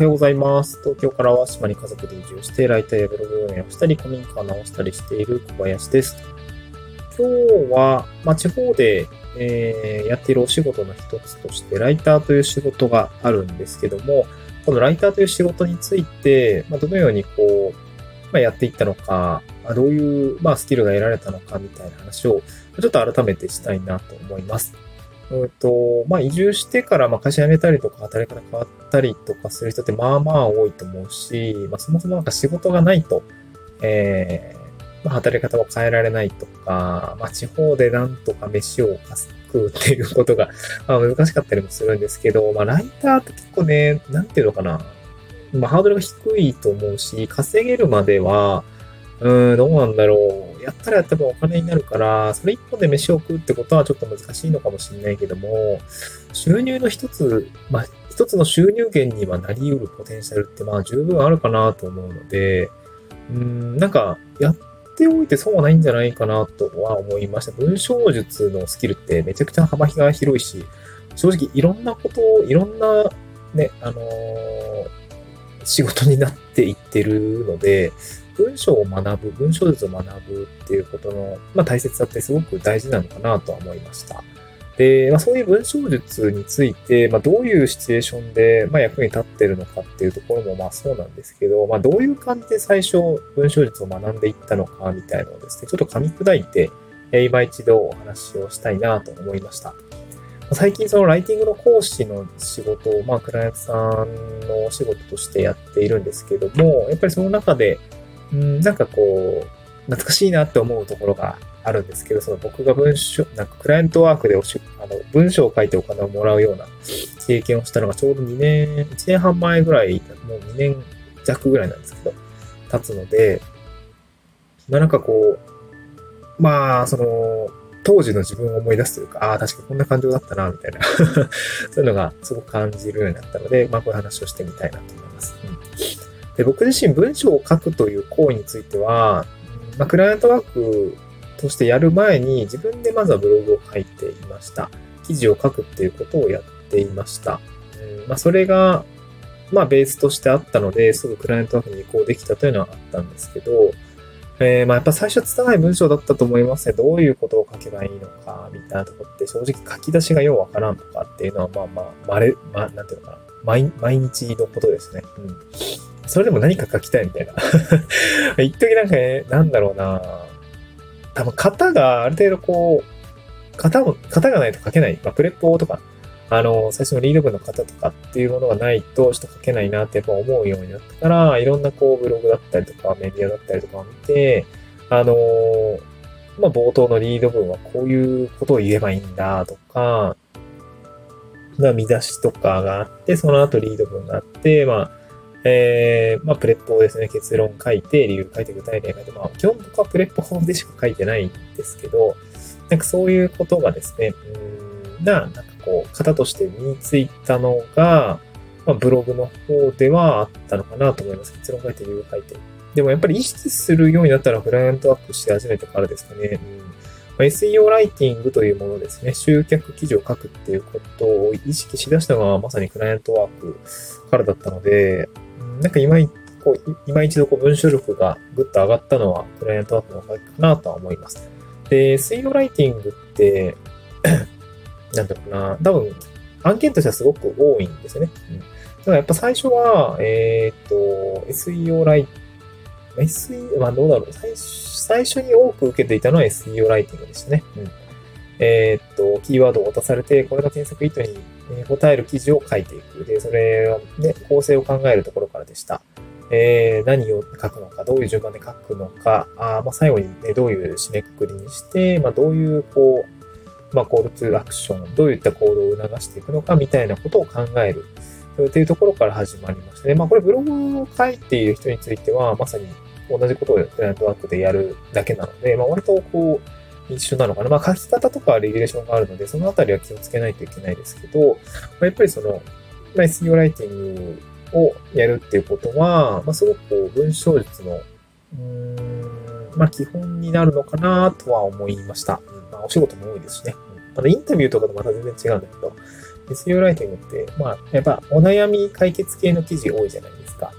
はようございます。東京からは島に家族で移住して、ライターやブログ運営をしたり、古民家を直したりしている小林です。今日は、まあ、地方で、えーやっているお仕事の一つとして、ライターという仕事があるんですけども、このライターという仕事について、まあ、どのようにこう、まあ、やっていったのか、まあどういう、まあ、スキルが得られたのかみたいな話を、ちょっと改めてしたいなと思います。うんと、まあ、移住してから、まあ、会社辞めたりとか、働き方変わったりとかする人って、まあまあ多いと思うし、まあ、そもそもなんか仕事がないと、えー、まあ、働き方を変えられないとか、まあ、地方でなんとか飯を食うっていうことが、まあ、難しかったりもするんですけど、まあ、ライターって結構ね、なんていうのかな。まあ、ハードルが低いと思うし、稼げるまでは、うん、どうなんだろう。やったらやった分お金になるから、それ一本で飯を食うってことはちょっと難しいのかもしれないけども、収入の一つ、まあ、一つの収入源にはなり得るポテンシャルって、まあ、十分あるかなと思うので、うん、なんか、やっておいて損はないんじゃないかなとは思いました。文章術のスキルってめちゃくちゃ幅が広いし、正直いろんなことを、いろんな、ね、あのー仕事になっていってるので、文章を学ぶ、文章術を学ぶっていうことの、まあ、大切さってすごく大事なのかなとは思いました。で、まあ、そういう文章術について、まあ、どういうシチュエーションで、まあ、役に立ってるのかっていうところもまあそうなんですけど、まあ、どういう感じで最初文章術を学んでいったのかみたいなのをですね、ちょっと噛み砕いて、え今一度お話をしたいなと思いました。最近そのライティングの講師の仕事を、まあ、クライアントさんのお仕事としてやっているんですけども、やっぱりその中で、うん、なんかこう、懐かしいなって思うところがあるんですけど、その僕が文章、なんかクライアントワークでおしあの文章を書いてお金をもらうような経験をしたのがちょうど2年、1年半前ぐらい、もう2年弱ぐらいなんですけど、経つので、まあなんかこう、まあ、その、当時の自分を思い出すというか、ああ、確かこんな感情だったな、みたいな そういうのがすごく感じるようになったので、まあこういう話をしてみたいなと思います。うん、で僕自身文章を書くという行為については、まあ、クライアントワークとしてやる前に自分でまずはブログを書いていました。記事を書くっていうことをやっていました。まあ、それが、まあベースとしてあったので、すぐクライアントワークに移行できたというのはあったんですけど、えー、まあやっぱ最初は拙い文章だったと思いますね。どういうことを書けばいいのか、みたいなとこって正直書き出しがようわからんとかっていうのはまあまあ、まれ、まあ、なんていうのかな。毎毎日のことですね。うん。それでも何か書きたいみたいな。一時なんかね、なんだろうな多分型がある程度こう、型も、型がないと書けない。まあ、プレッポとか、あの、最初のリード文の型とかっていうものがないと、ちょっと書けないなってやっぱ思うようになったから、いろんなこう、ブログだったりとか、メディアだったりとかを見て、あのまあ、冒頭のリード文はこういうことを言えばいいんだとか、ま、見出しとかがあって、その後リード文があって、まあ、えー、まあ、プレッポをですね、結論書いて、理由書いて、具体例書いて、まあ、基本僕はプレッポでしか書いてないんですけど、なんかそういうことがですね、うーん、な、なんかこう、型として身についたのが、まあ、ブログの方ではあったのかなと思います。結論書いて、理由書いて。でもやっぱり意識するようになったら、クライアントワークして始めてからですかね。うんまあ SEO ライティングというものですね。集客記事を書くっていうことを意識しだしたのがまさにクライアントワークからだったので、なんか今こう今一度こう文章力がぐっと上がったのはクライアントワークのおかげかなとは思います。で、SEO ライティングって、なんだろうな、多分案件としてはすごく多いんですよね。うん、だからやっぱ最初は、えーっと、SEO ライ SEO、まあどうだろう。最初最初に多く受けていたのは SEO ライティングでしたね。うん。えーっと、キーワードを渡されて、これが検索意図に答える記事を書いていく。で、それをね、構成を考えるところからでした。えー何を書くのか、どういう順番で書くのか、あまあ、最後にね、どういう締めくくりにして、まあ、どういう、こう、まあ、コールトゥアクション、どういった行動を促していくのか、みたいなことを考える。というところから始まりましたね。まあ、これブログを書いている人については、まさに同じことをクライアントワークでやるだけなので、まあ、割とこう、一緒なのかな。まあ、書き方とかレギュレーションがあるので、そのあたりは気をつけないといけないですけど、まあ、やっぱりその、まあ、SEO ライティングをやるっていうことは、まあ、すごくこう文章術の、うーん、まあ、基本になるのかなとは思いました。まあ、お仕事も多いですしね。うんあの、インタビューとかとまた全然違うんだけど、SEO ライティングって、まあ、やっぱお悩み解決系の記事多いじゃないですか。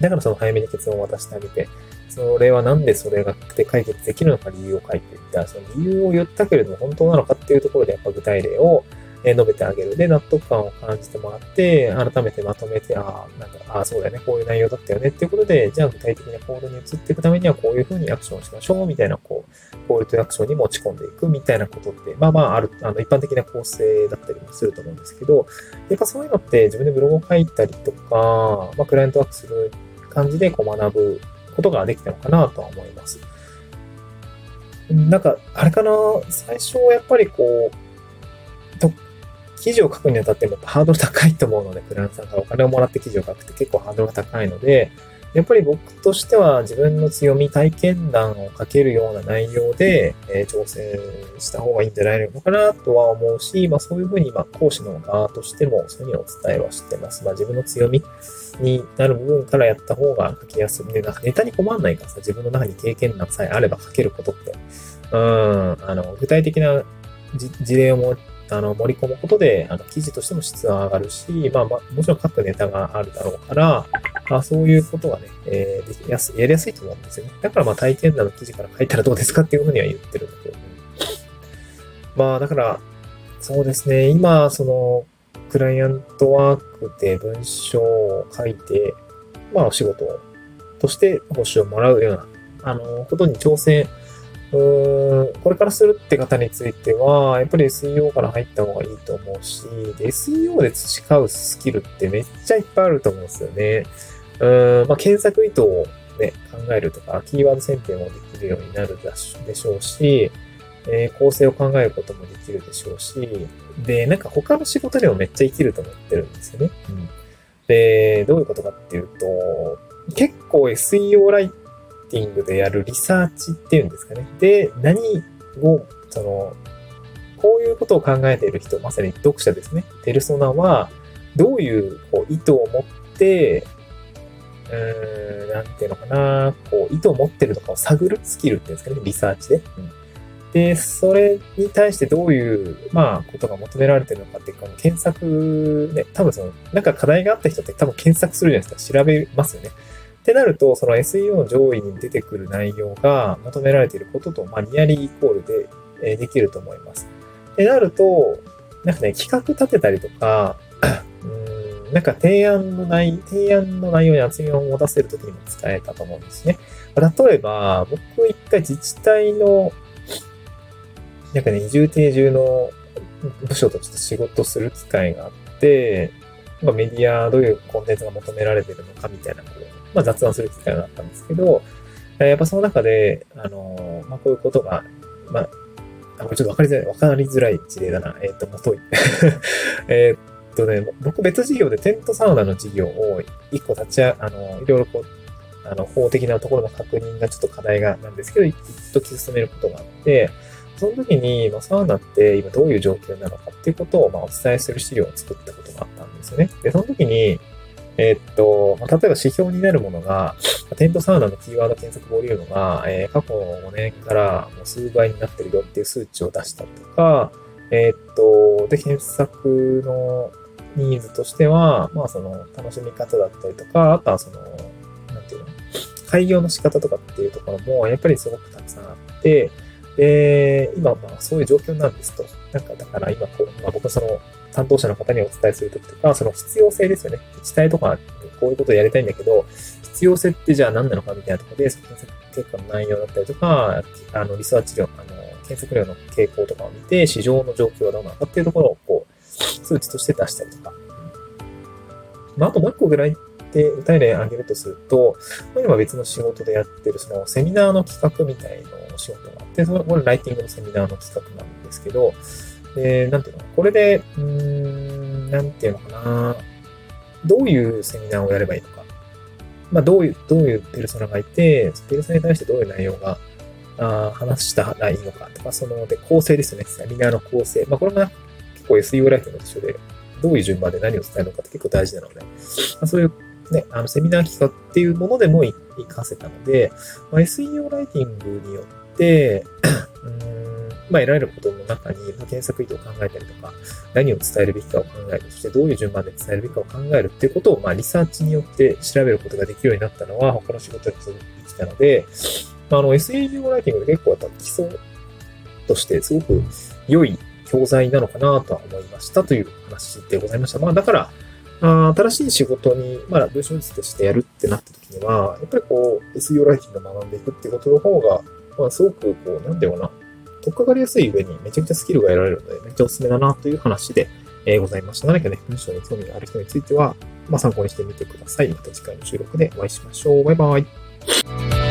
だからその早めに結論を渡してあげて、それはなんでそれがで解決できるのか理由を書いていった。その理由を言ったけれども本当なのかっていうところでやっぱ具体例を述べてあげる。で、納得感を感じてもらって、改めてまとめて、ああ、なんか、ああ、そうだよね、こういう内容だったよねっていうことで、じゃあ具体的な行動に移っていくためにはこういうふうにアクションしましょう、みたいな、こう、コールとアクションに持ち込んでいくみたいなことって、まあまあ、ある、あの、一般的な構成だったりもすると思うんですけど、やっぱそういうのって自分でブログを書いたりとか、まあ、クライアントワークする感じでこう学ぶことができたのかなとは思います。なんか、あれかな、最初やっぱりこう、と記事を書くにあたってもハードル高いと思うので、クライアントさんからお金をもらって記事を書くって結構ハードルが高いので、やっぱり僕としては自分の強み、体験談を書けるような内容で、えー、挑戦した方がいいんじゃないのかなとは思うし、まあそういうふうに、ま講師の側としてもそういうふうにお伝えはしてます。まあ自分の強みになる部分からやった方が書きやすい。で、なんかネタに困んないからさ、自分の中に経験談さえあれば書けることって、うん、あの、具体的な事例をもあの盛り込むことで、あの記事としても質は上がるし、まあ、まあ、もちろん書くネタがあるだろうから、まあ、そういうことがね、えー、できやすやりやすいと思うんですよね。だからまあ体験談の記事から書いたらどうですかっていうふうには言ってるんだけど、まあだから、そうですね、今、その、クライアントワークで文章を書いて、まあお仕事として報酬をもらうような、あの、ことに挑戦うん、これからするって方については、やっぱり SEO から入った方がいいと思うし、で SEO で培うスキルってめっちゃいっぱいあると思うんですよね。うん、まあ、検索意図をね、考えるとか、キーワード選定もできるようになるでしょうし、えー、構成を考えることもできるでしょうし、で、なんか他の仕事でもめっちゃ生きると思ってるんですよね。うん。で、どういうことかっていうと、結構 SEO ライティングでやるリサーチっていうんですかね。で、何を、その、こういうことを考えている人、まさに読者ですね。ペルソナは、どういうこう意図を持って、うーん、なんていうのかな、こう、意図を持ってるのかを探るスキルっていうんですかね、リサーチで。うん、で、それに対してどういう、まあ、ことが求められてるのかっていうか、検索、ね、多分その、なんか課題があった人って多分検索するじゃないですか。調べますよね。ってなると、その SEO の上位に出てくる内容が求められていることと、まあ、ニアリーイコールで、えできると思います。ってなると、なんかね、企画立てたりとか、うん、なんか提案の内、提案の内容に厚みを持たせるときにも使えたと思うんですね。例えば、僕一回自治体の、なんかね、移住定住の部署として仕事する機会があって、まあ、メディア、どういうコンテンツが求められてるのかみたいなことまあ、雑談する機会があったんですけど、やっぱその中で、あの、まあ、こういうことが、まあ、あ、これちょっとわかりづらい、わかりづらい事例だな。えっ、ー、と、もとい。えっとね、僕別事業でテントサウナの事業を一個立ちあ、あの、いろいろこう、あの、法的なところの確認がちょっと課題がなんですけど、一時進めることがあって、その時に、まあ、サウナって今どういう状況なのかっていうことを、まあ、お伝えする資料を作ったことがあったんですよね。で、その時に、えー、っと、まあ、例えば指標になるものが、テントサウナのキーワード検索ボリュームが、えー、過去5年からもう数倍になってるよっていう数値を出したりとか、えー、っと、で、検索のニーズとしては、まあその楽しみ方だったりとか、あとはその、なんていうの、開業の仕方とかっていうところも、やっぱりすごくたくさんあって、で、今、まあそういう状況なんですと。なんか、だから今こう、まあ僕はその、担当者の方にお伝えするときとか、その必要性ですよね。自治体とか、こういうことをやりたいんだけど、必要性ってじゃあ何なのかみたいなところで、検索結果の内容だったりとか、あの、リサーチ量、あの、検索量の傾向とかを見て、市場の状況はどうなのかっていうところを、こう、数値として出したりとか。まあ、あともう一個ぐらいで具体例挙げるとすると、今別の仕事でやってる、そのセミナーの企画みたいのな仕事があって、それ、これライティングのセミナーの企画なんですけど、で、なんていうのこれで、うん、なんていうのかな。どういうセミナーをやればいいのか。まあ、どういう、どういうペルソナがいて、ペルソナに対してどういう内容が、あ話したらいいのかとか、その、で、構成ですよね。セミナーの構成。まあ、これが結構 SEO ライフの一緒で、どういう順番で何を伝えるのかって結構大事なので、まあ、そういうね、あの、セミナー企画っていうものでも活かせたので、まあ、SEO ライティングによって、うんまあ、得られることの中に、ま、検索意図を考えたりとか、何を伝えるべきかを考える、そしてどういう順番で伝えるべきかを考えるっていうことを、まあ、リサーチによって調べることができるようになったのは、他の仕事に続いてきたので、まあ、あの、SEO ライティングで結構やっぱ基礎としてすごく良い教材なのかなとは思いましたという話でございました。まあ、だから、あ新しい仕事に、まあ、文章術としてやるってなった時には、やっぱりこう、SEO ライティングを学んでいくっていうことの方が、まあ、すごくこう、なんだろうな、とっかかりやすい上にめちゃくちゃスキルが得られるので、めっちゃおすすめだなという話で、えー、ございました。何かね、文章に興味がある人については、まあ、参考にしてみてください。また次回の収録でお会いしましょう。バイバイ。